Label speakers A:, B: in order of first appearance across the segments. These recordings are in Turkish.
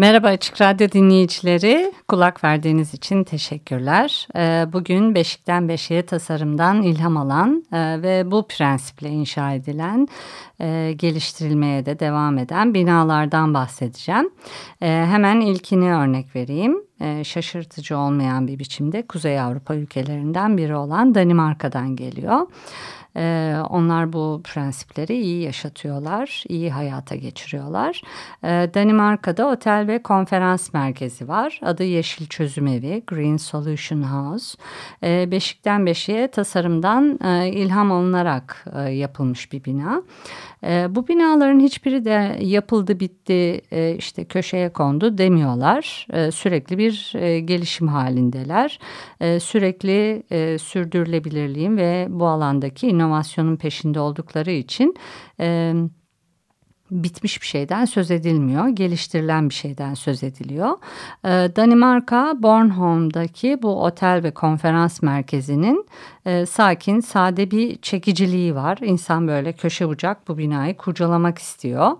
A: Merhaba Açık Radyo dinleyicileri. Kulak verdiğiniz için teşekkürler. Ee, bugün Beşikten Beşiğe tasarımdan ilham alan e, ve bu prensiple inşa edilen, e, geliştirilmeye de devam eden binalardan bahsedeceğim. E, hemen ilkini örnek vereyim. Şaşırtıcı olmayan bir biçimde Kuzey Avrupa ülkelerinden biri olan Danimarka'dan geliyor. E, onlar bu prensipleri iyi yaşatıyorlar, iyi hayata geçiriyorlar. E, Danimarka'da otel ve konferans merkezi var. Adı Yeşil Çözüm Evi, Green Solution House. E, beşikten beşiğe tasarımdan e, ilham alınarak e, yapılmış bir bina. E, bu binaların hiçbiri de yapıldı bitti e, işte köşeye kondu demiyorlar. E, sürekli bir e, gelişim halindeler. E, sürekli e, sürdürülebilirliğin ve bu alandaki inovasyonun peşinde oldukları için... E, bitmiş bir şeyden söz edilmiyor. Geliştirilen bir şeyden söz ediliyor. Ee, Danimarka Bornholm'daki bu otel ve konferans merkezinin e, sakin, sade bir çekiciliği var. İnsan böyle köşe bucak bu binayı kurcalamak istiyor.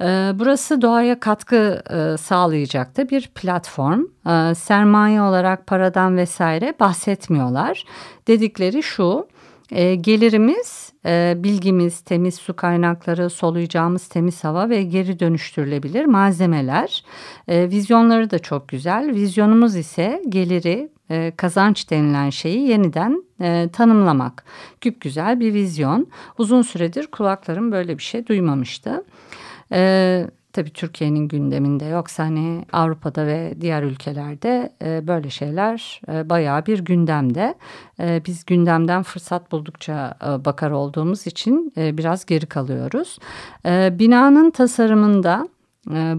A: Ee, burası doğaya katkı e, sağlayacak da bir platform. Ee, sermaye olarak paradan vesaire bahsetmiyorlar. Dedikleri şu, e, gelirimiz, e, bilgimiz, temiz su kaynakları, soluyacağımız temiz hava ve geri dönüştürülebilir malzemeler. E, vizyonları da çok güzel. Vizyonumuz ise geliri, e, kazanç denilen şeyi yeniden e, tanımlamak. Güp güzel bir vizyon. Uzun süredir kulaklarım böyle bir şey duymamıştı. E, tabii Türkiye'nin gündeminde yoksa hani Avrupa'da ve diğer ülkelerde e, böyle şeyler e, bayağı bir gündemde. E, biz gündemden fırsat buldukça bakar olduğumuz için biraz geri kalıyoruz. Binanın tasarımında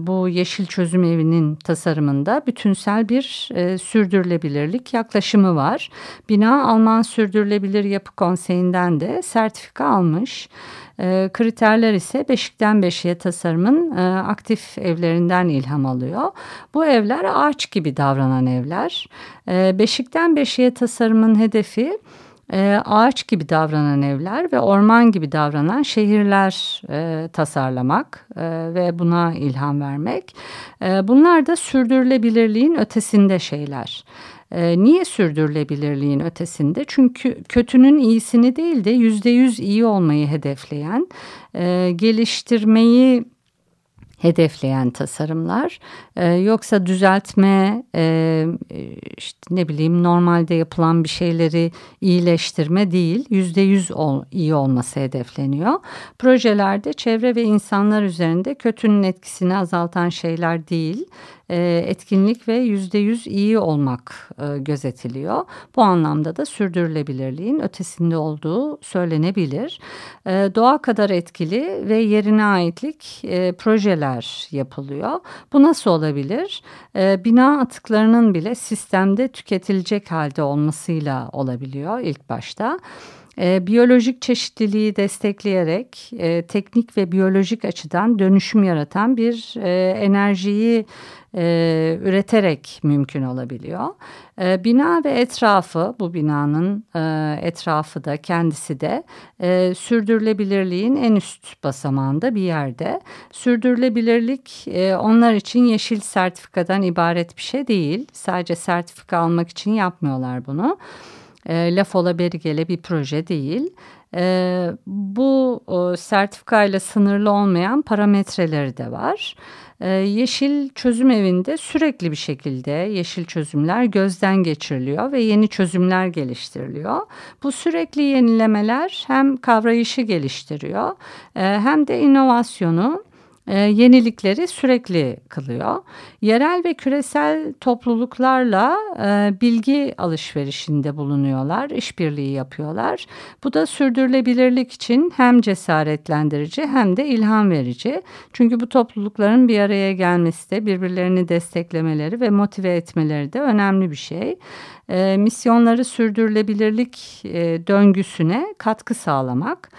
A: bu yeşil çözüm evinin tasarımında bütünsel bir e, sürdürülebilirlik yaklaşımı var. Bina Alman Sürdürülebilir Yapı Konseyi'nden de sertifika almış. E, kriterler ise beşikten beşiğe tasarımın e, aktif evlerinden ilham alıyor. Bu evler ağaç gibi davranan evler. E, beşikten beşiğe tasarımın hedefi e, ağaç gibi davranan evler ve orman gibi davranan şehirler e, tasarlamak e, ve buna ilham vermek. E, bunlar da sürdürülebilirliğin ötesinde şeyler. E, niye sürdürülebilirliğin ötesinde? Çünkü kötünün iyisini değil de yüzde yüz iyi olmayı hedefleyen, e, geliştirmeyi hedefleyen tasarımlar. E, yoksa düzeltme, e, işte ne bileyim normalde yapılan bir şeyleri iyileştirme değil, yüzde yüz iyi olması hedefleniyor. Projelerde çevre ve insanlar üzerinde kötünün etkisini azaltan şeyler değil, e, etkinlik ve yüzde yüz iyi olmak e, gözetiliyor. Bu anlamda da sürdürülebilirliğin ötesinde olduğu söylenebilir. Doğa kadar etkili ve yerine aitlik projeler yapılıyor. Bu nasıl olabilir? Bina atıklarının bile sistemde tüketilecek halde olmasıyla olabiliyor ilk başta. E, biyolojik çeşitliliği destekleyerek e, teknik ve biyolojik açıdan dönüşüm yaratan bir e, enerjiyi e, üreterek mümkün olabiliyor. E, bina ve etrafı bu binanın e, etrafı da kendisi de e, sürdürülebilirliğin en üst basamağında bir yerde. Sürdürülebilirlik e, onlar için yeşil sertifikadan ibaret bir şey değil. Sadece sertifika almak için yapmıyorlar bunu e, laf ola beri gele bir proje değil. E, bu e, sertifikayla sınırlı olmayan parametreleri de var. E, yeşil çözüm evinde sürekli bir şekilde yeşil çözümler gözden geçiriliyor ve yeni çözümler geliştiriliyor. Bu sürekli yenilemeler hem kavrayışı geliştiriyor e, hem de inovasyonu e, yenilikleri sürekli kılıyor. Yerel ve küresel topluluklarla e, bilgi alışverişinde bulunuyorlar, işbirliği yapıyorlar. Bu da sürdürülebilirlik için hem cesaretlendirici hem de ilham verici. Çünkü bu toplulukların bir araya gelmesi de birbirlerini desteklemeleri ve motive etmeleri de önemli bir şey. E, misyonları sürdürülebilirlik döngüsüne katkı sağlamak.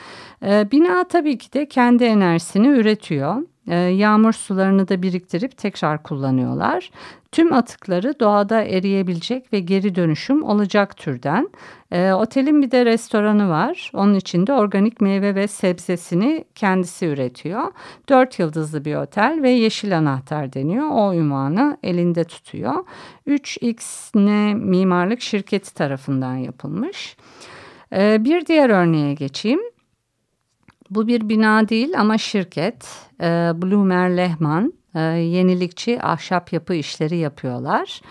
A: E, bina tabii ki de kendi enerjisini üretiyor. E, yağmur sularını da biriktirip tekrar kullanıyorlar. Tüm atıkları doğada eriyebilecek ve geri dönüşüm olacak türden. E, otelin bir de restoranı var. Onun içinde organik meyve ve sebzesini kendisi üretiyor. Dört yıldızlı bir otel ve yeşil anahtar deniyor. O ünvanı elinde tutuyor. 3X mimarlık şirketi tarafından yapılmış. E, bir diğer örneğe geçeyim. Bu bir bina değil ama şirket. E, Blumer Lehman e, yenilikçi ahşap yapı işleri yapıyorlar.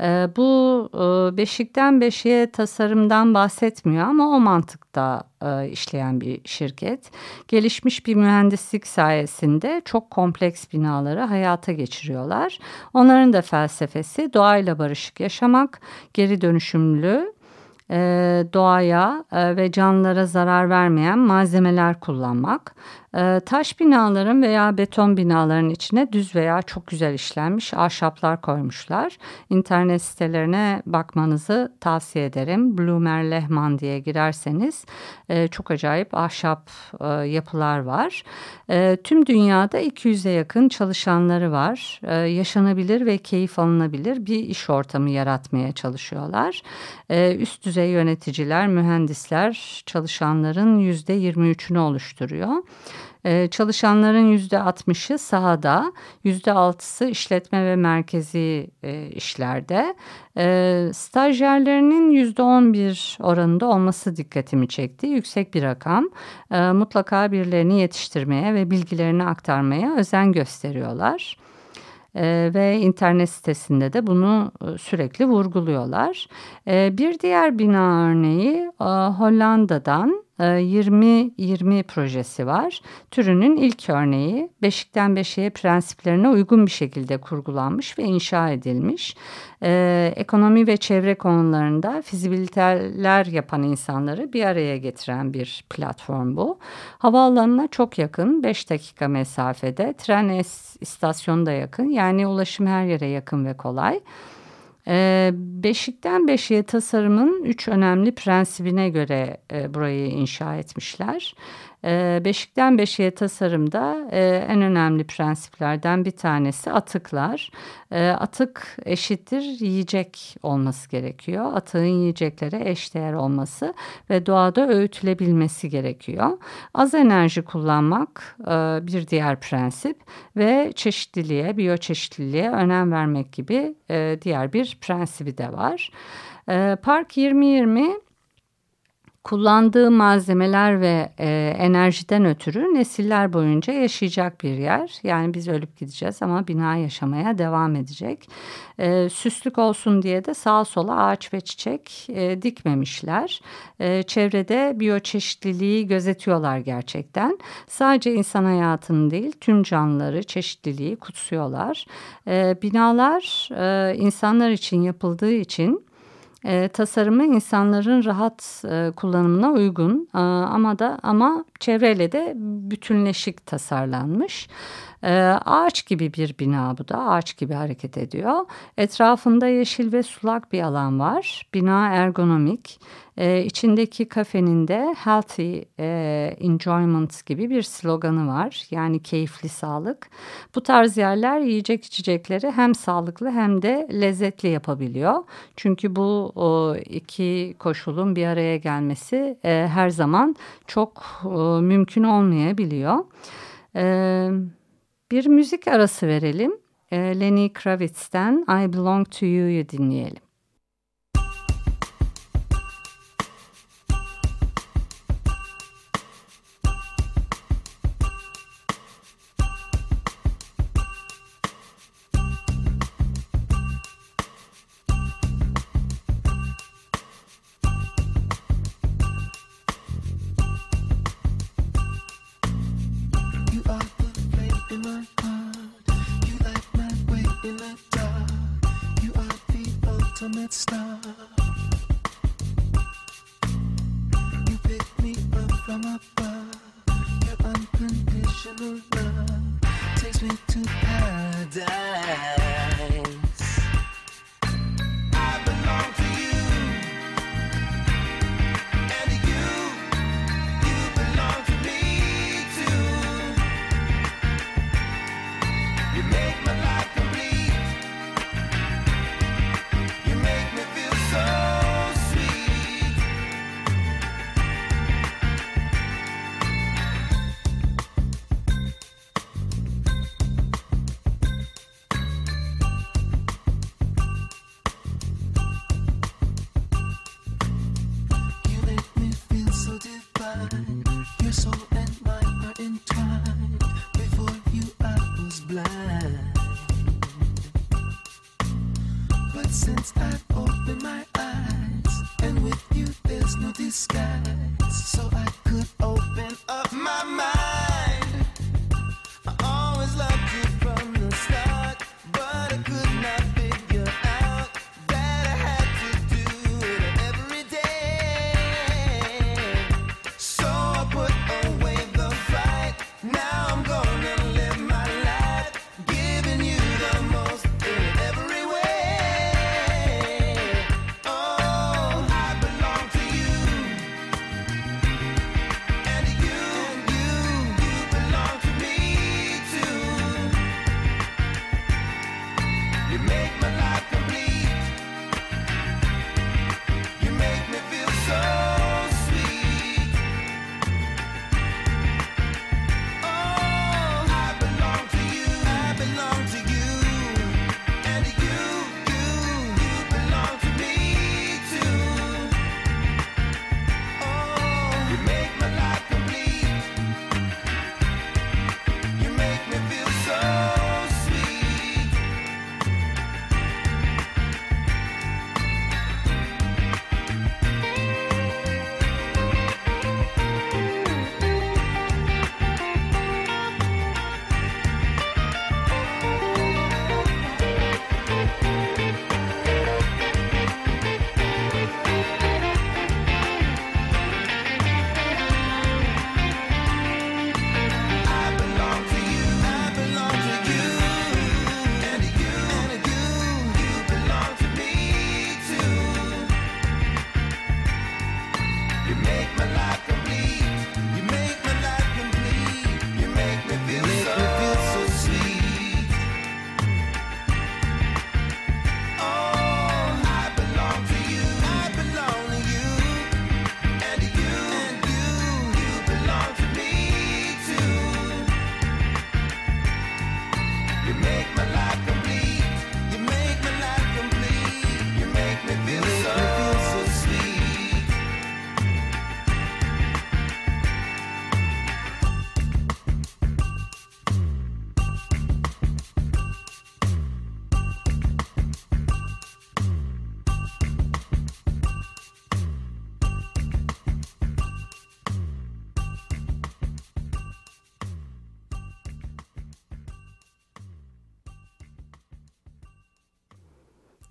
A: E, bu e, beşikten beşiğe tasarımdan bahsetmiyor ama o mantıkta e, işleyen bir şirket. Gelişmiş bir mühendislik sayesinde çok kompleks binaları hayata geçiriyorlar. Onların da felsefesi doğayla barışık yaşamak, geri dönüşümlü e, doğaya e, ve canlılara zarar vermeyen malzemeler kullanmak. E, taş binaların veya beton binaların içine düz veya çok güzel işlenmiş ahşaplar koymuşlar. İnternet sitelerine bakmanızı tavsiye ederim. Blumer Lehman diye girerseniz e, çok acayip ahşap e, yapılar var. E, tüm dünyada 200'e yakın çalışanları var. E, yaşanabilir ve keyif alınabilir bir iş ortamı yaratmaya çalışıyorlar. E, üst düzey yöneticiler, mühendisler çalışanların %23'ünü oluşturuyor. Ee, çalışanların yüzde 60'ı sahada, yüzde 6'sı işletme ve merkezi e, işlerde. E, stajyerlerinin yüzde 11 oranında olması dikkatimi çekti. Yüksek bir rakam. E, mutlaka birilerini yetiştirmeye ve bilgilerini aktarmaya özen gösteriyorlar. Ee, ve internet sitesinde de bunu e, sürekli vurguluyorlar. Ee, bir diğer bina örneği e, Hollanda'dan 20-20 ee, projesi var. Türünün ilk örneği beşikten beşiğe prensiplerine uygun bir şekilde kurgulanmış ve inşa edilmiş. Ee, ekonomi ve çevre konularında fizibiliteler yapan insanları bir araya getiren bir platform bu. Havaalanına çok yakın 5 dakika mesafede tren istasyonu da yakın yani ulaşım her yere yakın ve kolay. Ee, beşikten beşiğe tasarımın üç önemli prensibine göre e, burayı inşa etmişler. E, beşikten beşiğe tasarımda e, en önemli prensiplerden bir tanesi atıklar. E, atık eşittir yiyecek olması gerekiyor. Atığın yiyeceklere eşdeğer olması ve doğada öğütülebilmesi gerekiyor. Az enerji kullanmak e, bir diğer prensip ve çeşitliliğe, biyoçeşitliliğe önem vermek gibi e, diğer bir prensibi de var. Park 2020 kullandığı malzemeler ve e, enerjiden ötürü nesiller boyunca yaşayacak bir yer. Yani biz ölüp gideceğiz ama bina yaşamaya devam edecek. E, süslük olsun diye de sağa sola ağaç ve çiçek e, dikmemişler. E, çevrede biyoçeşitliliği gözetiyorlar gerçekten. Sadece insan hayatını değil tüm canlıları, çeşitliliği kutsuyorlar. E, binalar e, insanlar için yapıldığı için e, tasarımı insanların rahat e, kullanımına uygun e, ama da ama çevreyle de bütünleşik tasarlanmış. E, ağaç gibi bir bina bu da ağaç gibi hareket ediyor. Etrafında yeşil ve sulak bir alan var. Bina ergonomik. E, içindeki kafenin de healthy e, enjoyment gibi bir sloganı var. Yani keyifli sağlık. Bu tarz yerler yiyecek içecekleri hem sağlıklı hem de lezzetli yapabiliyor. Çünkü bu o, iki koşulun bir araya gelmesi e, her zaman çok e, mümkün olmayabiliyor. E, bir müzik arası verelim. E, Lenny Kravitz'ten I Belong To You'yu dinleyelim.
B: From above. Your unconditional love takes me to paradise. your soul.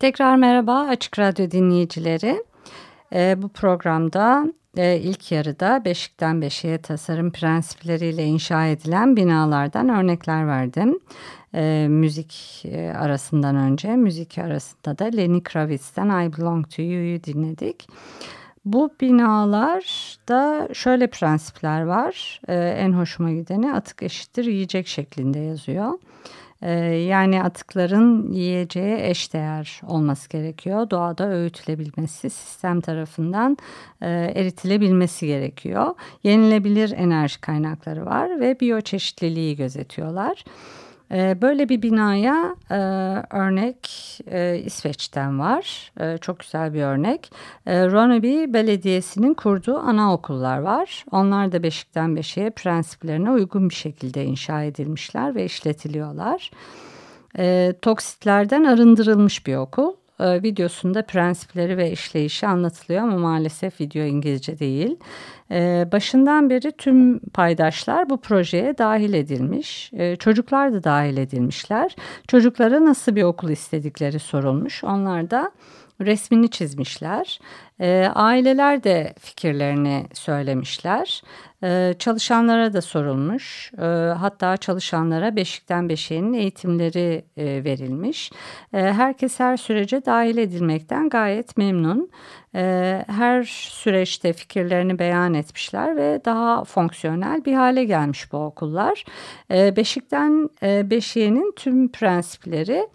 A: Tekrar merhaba Açık Radyo dinleyicileri. E, bu programda e, ilk yarıda beşikten beşiğe tasarım prensipleriyle inşa edilen binalardan örnekler verdim. E, müzik e, arasından önce, müzik arasında da Lenny Kravitz'ten I Belong To You'yu dinledik. Bu binalarda şöyle prensipler var. Ee, en hoşuma gideni atık eşittir yiyecek şeklinde yazıyor. Ee, yani atıkların yiyeceğe eşdeğer olması gerekiyor. Doğada öğütülebilmesi, sistem tarafından e, eritilebilmesi gerekiyor. Yenilebilir enerji kaynakları var ve biyoçeşitliliği gözetiyorlar. Ee, böyle bir binaya e, örnek e, İsveç'ten var. E, çok güzel bir örnek. Ronneby Belediyesi'nin kurduğu anaokullar var. Onlar da beşikten beşiğe prensiplerine uygun bir şekilde inşa edilmişler ve işletiliyorlar. toksitlerden arındırılmış bir okul. E, videosunda prensipleri ve işleyişi anlatılıyor ama maalesef video İngilizce değil. E, başından beri tüm paydaşlar bu projeye dahil edilmiş. E, çocuklar da dahil edilmişler. Çocuklara nasıl bir okul istedikleri sorulmuş. Onlar da resmini çizmişler. E, aileler de fikirlerini söylemişler. E, çalışanlara da sorulmuş. E, hatta çalışanlara Beşikten Beşiğinin eğitimleri e, verilmiş. E, herkes her sürece dahil edilmekten gayet memnun. E, her süreçte fikirlerini beyan etmişler ve daha fonksiyonel bir hale gelmiş bu okullar. E, Beşikten e, Beşiğinin tüm prensipleri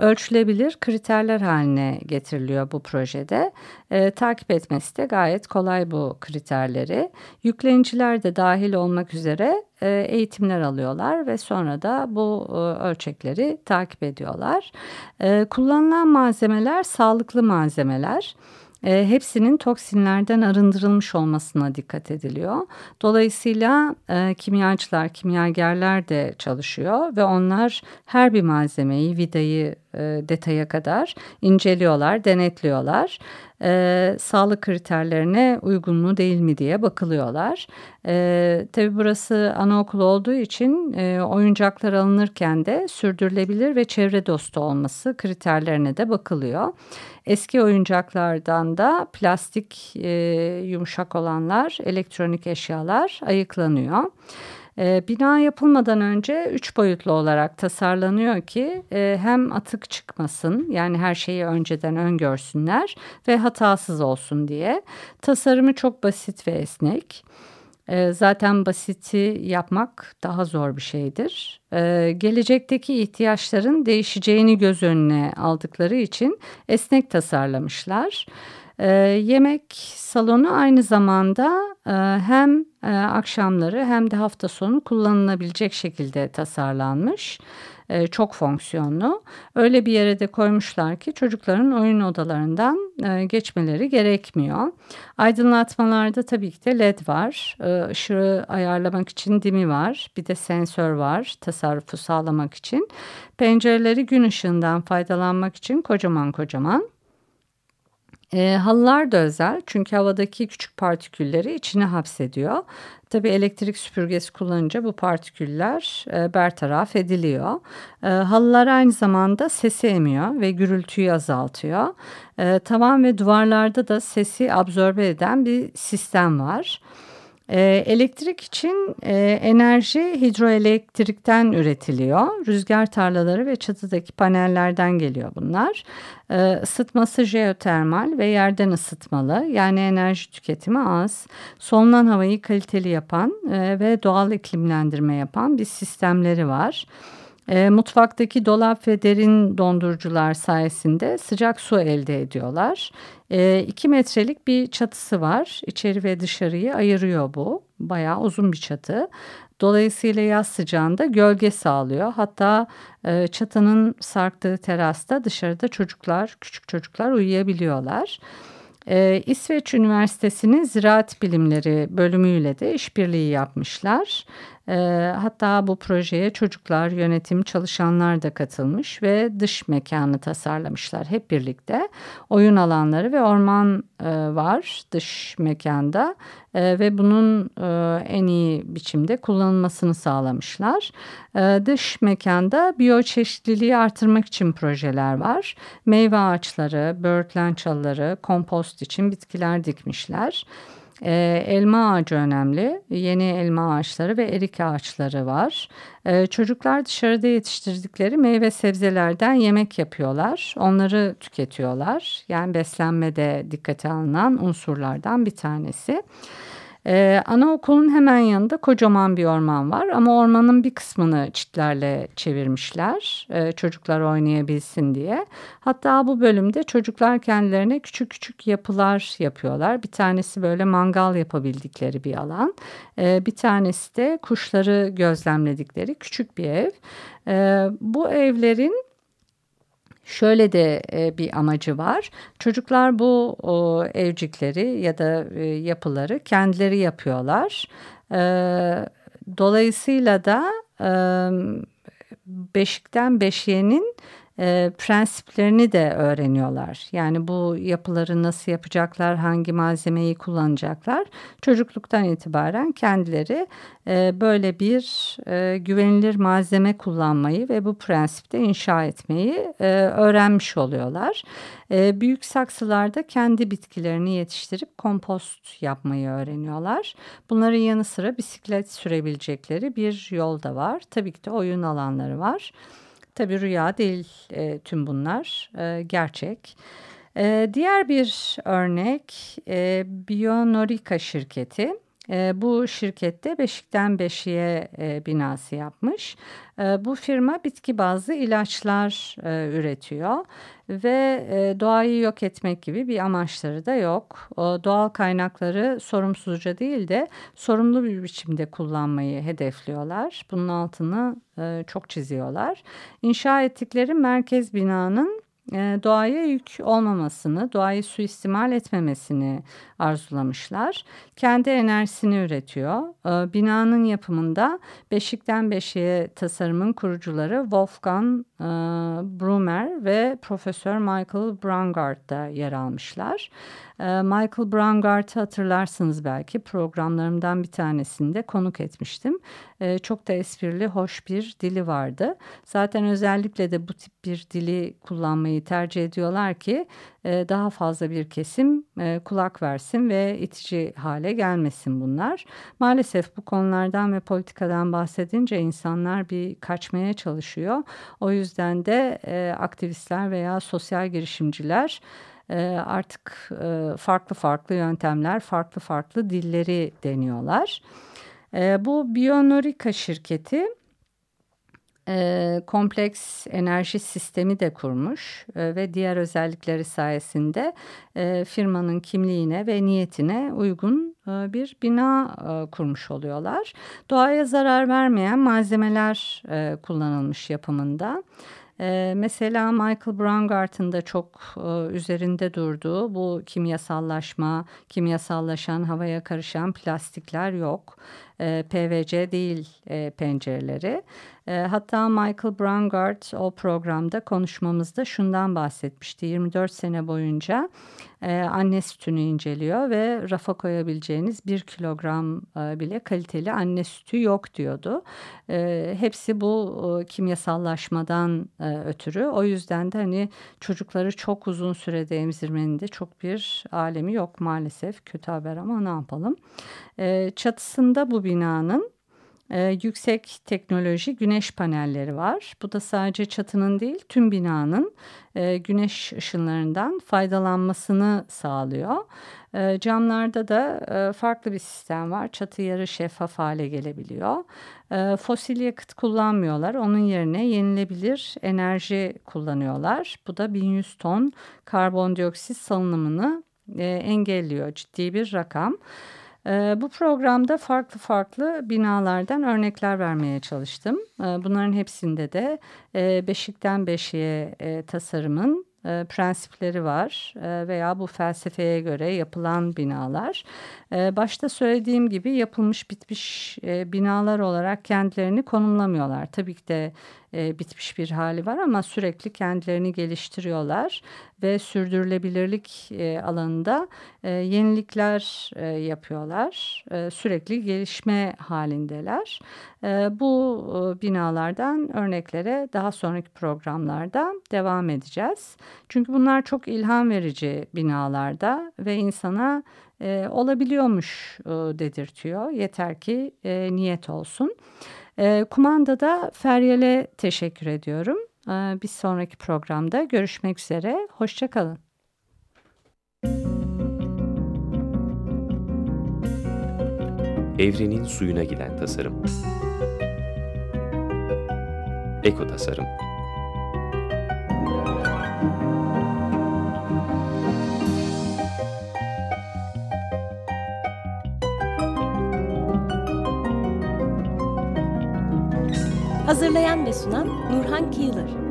A: ölçülebilir kriterler haline getiriliyor bu projede. E, takip etmesi de gayet kolay bu kriterleri. Yükleniciler de dahil olmak üzere e, eğitimler alıyorlar ve sonra da bu e, ölçekleri takip ediyorlar. E, kullanılan malzemeler sağlıklı malzemeler. E, hepsinin toksinlerden arındırılmış olmasına dikkat ediliyor. Dolayısıyla e, kimyacılar, kimyagerler de çalışıyor ve onlar her bir malzemeyi, vidayı detaya kadar inceliyorlar, denetliyorlar. E, sağlık kriterlerine uygun mu değil mi diye bakılıyorlar. E, tabii burası anaokulu olduğu için e, oyuncaklar alınırken de sürdürülebilir ve çevre dostu olması kriterlerine de bakılıyor. Eski oyuncaklardan da plastik e, yumuşak olanlar, elektronik eşyalar ayıklanıyor. E, bina yapılmadan önce üç boyutlu olarak tasarlanıyor ki e, hem atık çıkmasın yani her şeyi önceden öngörsünler ve hatasız olsun diye. Tasarımı çok basit ve esnek. E, zaten basiti yapmak daha zor bir şeydir. E, gelecekteki ihtiyaçların değişeceğini göz önüne aldıkları için esnek tasarlamışlar. E, yemek salonu aynı zamanda e, hem e, akşamları hem de hafta sonu kullanılabilecek şekilde tasarlanmış. E, çok fonksiyonlu. Öyle bir yere de koymuşlar ki çocukların oyun odalarından e, geçmeleri gerekmiyor. Aydınlatmalarda tabii ki de led var. E, ışığı ayarlamak için dimi var. Bir de sensör var tasarrufu sağlamak için. Pencereleri gün ışığından faydalanmak için kocaman kocaman. E, halılar da özel çünkü havadaki küçük partikülleri içine hapsediyor. Tabii elektrik süpürgesi kullanınca bu partiküller e, bertaraf ediliyor. E, halılar aynı zamanda sesi emiyor ve gürültüyü azaltıyor. E, tavan ve duvarlarda da sesi absorbe eden bir sistem var. Elektrik için e, enerji hidroelektrikten üretiliyor. Rüzgar tarlaları ve çatıdaki panellerden geliyor bunlar. E, ısıtması jeotermal ve yerden ısıtmalı. Yani enerji tüketimi az. Solunan havayı kaliteli yapan e, ve doğal iklimlendirme yapan bir sistemleri var. E, mutfaktaki dolap ve derin dondurucular sayesinde sıcak su elde ediyorlar. E, metrelik bir çatısı var. İçeri ve dışarıyı ayırıyor bu. Bayağı uzun bir çatı. Dolayısıyla yaz sıcağında gölge sağlıyor. Hatta e, çatının sarktığı terasta dışarıda çocuklar, küçük çocuklar uyuyabiliyorlar. Ee, İsveç Üniversitesi'nin Ziraat Bilimleri bölümüyle de işbirliği yapmışlar. Ee, hatta bu projeye çocuklar, yönetim, çalışanlar da katılmış ve dış mekanı tasarlamışlar hep birlikte. Oyun alanları ve orman e, var dış mekanda e, ve bunun e, en iyi biçimde kullanılmasını sağlamışlar. Dış mekanda biyoçeşitliliği artırmak için projeler var. Meyve ağaçları, böğürtlen çalıları, kompost için bitkiler dikmişler. E, elma ağacı önemli. Yeni elma ağaçları ve erik ağaçları var. E, çocuklar dışarıda yetiştirdikleri meyve sebzelerden yemek yapıyorlar. Onları tüketiyorlar. Yani beslenmede dikkate alınan unsurlardan bir tanesi. Ee, anaokulun hemen yanında kocaman bir orman var ama ormanın bir kısmını çitlerle çevirmişler e, çocuklar oynayabilsin diye. Hatta bu bölümde çocuklar kendilerine küçük küçük yapılar yapıyorlar. Bir tanesi böyle mangal yapabildikleri bir alan. E, bir tanesi de kuşları gözlemledikleri küçük bir ev. E, bu evlerin Şöyle de e, bir amacı var. Çocuklar bu evcikleri ya da e, yapıları kendileri yapıyorlar. E, dolayısıyla da e, beşikten beşiğenin e, prensiplerini de öğreniyorlar. Yani bu yapıları nasıl yapacaklar, hangi malzemeyi kullanacaklar. Çocukluktan itibaren kendileri e, böyle bir e, güvenilir malzeme kullanmayı ve bu prensipte inşa etmeyi e, öğrenmiş oluyorlar. E, büyük saksılarda kendi bitkilerini yetiştirip kompost yapmayı öğreniyorlar. Bunların yanı sıra bisiklet sürebilecekleri bir yol da var. Tabii ki de oyun alanları var. Tabii rüya değil e, tüm bunlar e, gerçek. E, diğer bir örnek e, Bionorica şirketi. Bu şirkette beşikten beşiğe binası yapmış. Bu firma bitki bazlı ilaçlar üretiyor ve doğayı yok etmek gibi bir amaçları da yok. Doğal kaynakları sorumsuzca değil de sorumlu bir biçimde kullanmayı hedefliyorlar. Bunun altını çok çiziyorlar. İnşa ettikleri merkez binanın doğaya yük olmamasını, doğayı suistimal etmemesini arzulamışlar. Kendi enerjisini üretiyor. E, binanın yapımında beşikten beşiğe tasarımın kurucuları Wolfgang e, Brumer ve Profesör Michael Brangard da yer almışlar. Michael Brangard'ı hatırlarsınız belki programlarımdan bir tanesinde konuk etmiştim. Çok da esprili, hoş bir dili vardı. Zaten özellikle de bu tip bir dili kullanmayı tercih ediyorlar ki daha fazla bir kesim kulak versin ve itici hale gelmesin bunlar. Maalesef bu konulardan ve politikadan bahsedince insanlar bir kaçmaya çalışıyor. O yüzden de aktivistler veya sosyal girişimciler artık farklı farklı yöntemler, farklı farklı dilleri deniyorlar. Bu Bionorica şirketi kompleks enerji sistemi de kurmuş ve diğer özellikleri sayesinde firmanın kimliğine ve niyetine uygun bir bina kurmuş oluyorlar. Doğaya zarar vermeyen malzemeler kullanılmış yapımında. Ee, mesela Michael Braungart'ın da çok e, üzerinde durduğu bu kimyasallaşma, kimyasallaşan, havaya karışan plastikler yok. E, PVC değil e, pencereleri. E, hatta Michael Braungart o programda konuşmamızda şundan bahsetmişti. 24 sene boyunca e, anne sütünü inceliyor ve rafa koyabileceğiniz bir kilogram e, bile kaliteli anne sütü yok diyordu. E, hepsi bu kimyasallaşmadan ötürü. O yüzden de hani çocukları çok uzun sürede emzirmenin de çok bir alemi yok maalesef. Kötü haber ama ne yapalım. Çatısında bu binanın e, yüksek teknoloji güneş panelleri var. Bu da sadece çatının değil tüm binanın e, güneş ışınlarından faydalanmasını sağlıyor. E, camlarda da e, farklı bir sistem var. Çatı yarı şeffaf hale gelebiliyor. E, fosil yakıt kullanmıyorlar. Onun yerine yenilebilir enerji kullanıyorlar. Bu da 1100 ton karbondioksit salınımını e, engelliyor. Ciddi bir rakam. Ee, bu programda farklı farklı binalardan örnekler vermeye çalıştım. Ee, bunların hepsinde de e, beşikten beşiğe e, tasarımın e, prensipleri var veya bu felsefeye göre yapılan binalar. başta söylediğim gibi yapılmış bitmiş binalar olarak kendilerini konumlamıyorlar. Tabii ki de bitmiş bir hali var ama sürekli kendilerini geliştiriyorlar ve sürdürülebilirlik e, alanında e, yenilikler e, yapıyorlar. E, sürekli gelişme halindeler. E, bu e, binalardan örneklere daha sonraki programlarda devam edeceğiz. Çünkü bunlar çok ilham verici binalarda ve insana e, olabiliyormuş e, dedirtiyor. Yeter ki e, niyet olsun. E, kumandada Feryal'e teşekkür ediyorum. Ee, bir sonraki programda görüşmek üzere. Hoşçakalın.
C: Evrenin suyuna giden tasarım. Eko tasarım.
D: Hazırlayan ve sunan Nurhan Kiyılır.